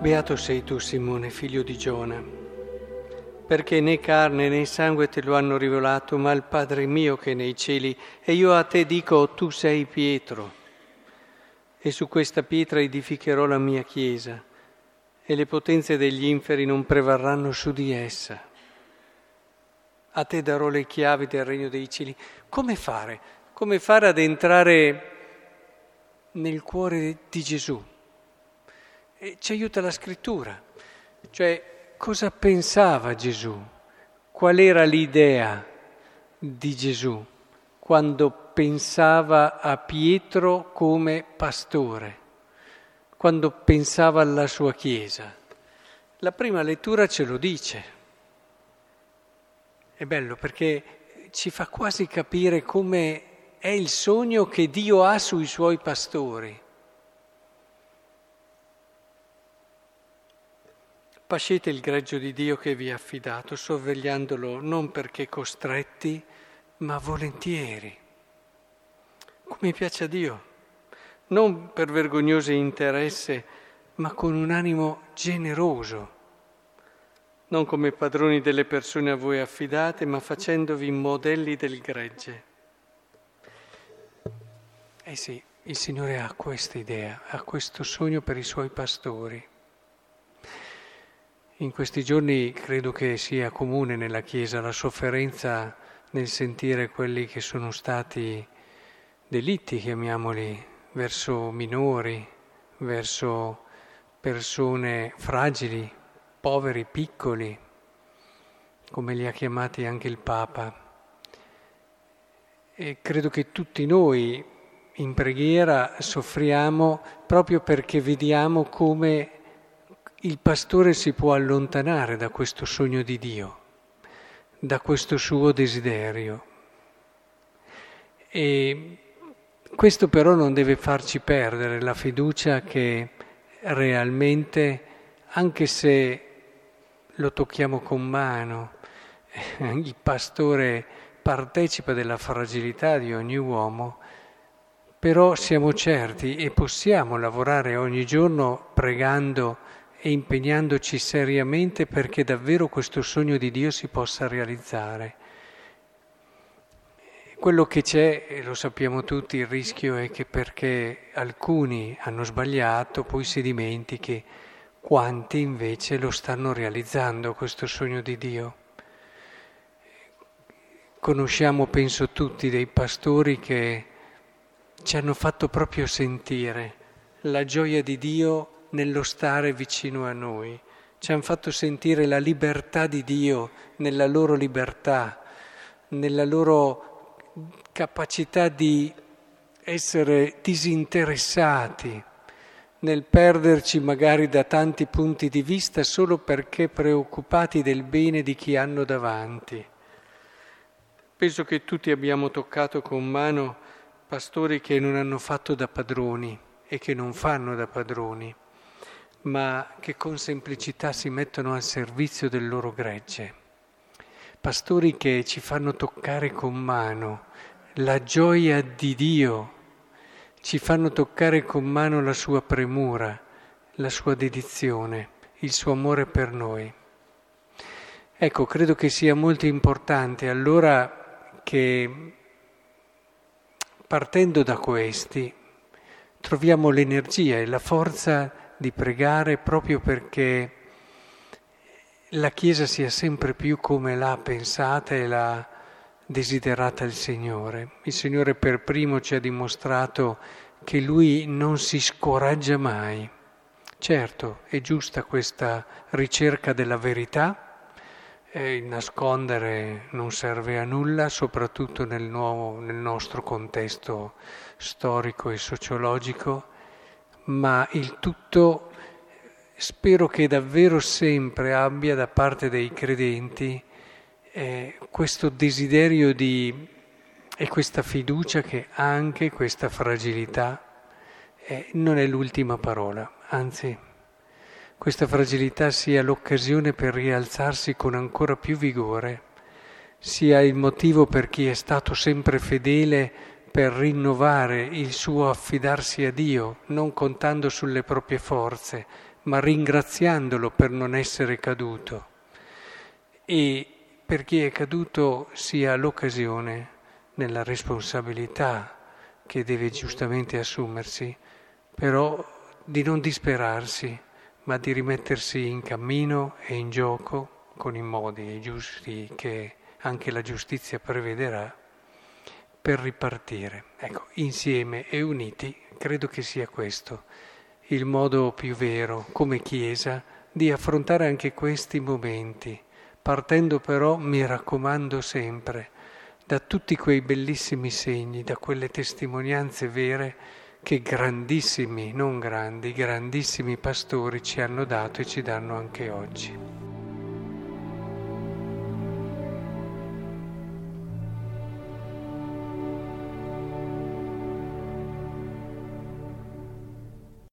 Beato sei tu, Simone, figlio di Giona, perché né carne né sangue te lo hanno rivelato, ma il Padre mio che è nei cieli. E io a te dico, tu sei Pietro, e su questa pietra edificherò la mia chiesa, e le potenze degli inferi non prevarranno su di essa. A te darò le chiavi del regno dei cieli. Come fare? Come fare ad entrare nel cuore di Gesù? E ci aiuta la scrittura, cioè cosa pensava Gesù, qual era l'idea di Gesù quando pensava a Pietro come pastore, quando pensava alla sua Chiesa. La prima lettura ce lo dice. È bello perché ci fa quasi capire come è il sogno che Dio ha sui suoi pastori. Pascete il greggio di Dio che vi ha affidato, sorvegliandolo non perché costretti, ma volentieri, come piace a Dio, non per vergognoso interesse, ma con un animo generoso, non come padroni delle persone a voi affidate, ma facendovi modelli del gregge. Eh sì, il Signore ha questa idea, ha questo sogno per i suoi pastori. In questi giorni credo che sia comune nella Chiesa la sofferenza nel sentire quelli che sono stati delitti, chiamiamoli, verso minori, verso persone fragili, poveri, piccoli, come li ha chiamati anche il Papa. E credo che tutti noi in preghiera soffriamo proprio perché vediamo come il pastore si può allontanare da questo sogno di Dio, da questo suo desiderio. E questo però non deve farci perdere la fiducia che realmente, anche se lo tocchiamo con mano, il pastore partecipa della fragilità di ogni uomo, però siamo certi e possiamo lavorare ogni giorno pregando e impegnandoci seriamente perché davvero questo sogno di Dio si possa realizzare. Quello che c'è, e lo sappiamo tutti, il rischio è che perché alcuni hanno sbagliato, poi si dimentichi quanti invece lo stanno realizzando questo sogno di Dio. Conosciamo, penso tutti, dei pastori che ci hanno fatto proprio sentire la gioia di Dio nello stare vicino a noi, ci hanno fatto sentire la libertà di Dio nella loro libertà, nella loro capacità di essere disinteressati, nel perderci magari da tanti punti di vista solo perché preoccupati del bene di chi hanno davanti. Penso che tutti abbiamo toccato con mano pastori che non hanno fatto da padroni e che non fanno da padroni ma che con semplicità si mettono al servizio del loro gregge. Pastori che ci fanno toccare con mano la gioia di Dio, ci fanno toccare con mano la sua premura, la sua dedizione, il suo amore per noi. Ecco, credo che sia molto importante allora che partendo da questi troviamo l'energia e la forza di pregare proprio perché la Chiesa sia sempre più come l'ha pensata e l'ha desiderata il Signore. Il Signore per primo ci ha dimostrato che Lui non si scoraggia mai. Certo, è giusta questa ricerca della verità, il nascondere non serve a nulla, soprattutto nel, nuovo, nel nostro contesto storico e sociologico, ma il tutto spero che davvero sempre abbia da parte dei credenti eh, questo desiderio di, e questa fiducia che anche questa fragilità eh, non è l'ultima parola, anzi questa fragilità sia l'occasione per rialzarsi con ancora più vigore, sia il motivo per chi è stato sempre fedele per rinnovare il suo affidarsi a Dio, non contando sulle proprie forze, ma ringraziandolo per non essere caduto. E per chi è caduto sia l'occasione nella responsabilità che deve giustamente assumersi, però di non disperarsi, ma di rimettersi in cammino e in gioco con i modi giusti che anche la giustizia prevederà per ripartire. Ecco, insieme e uniti, credo che sia questo il modo più vero, come Chiesa, di affrontare anche questi momenti, partendo però, mi raccomando sempre, da tutti quei bellissimi segni, da quelle testimonianze vere che grandissimi, non grandi, grandissimi pastori ci hanno dato e ci danno anche oggi.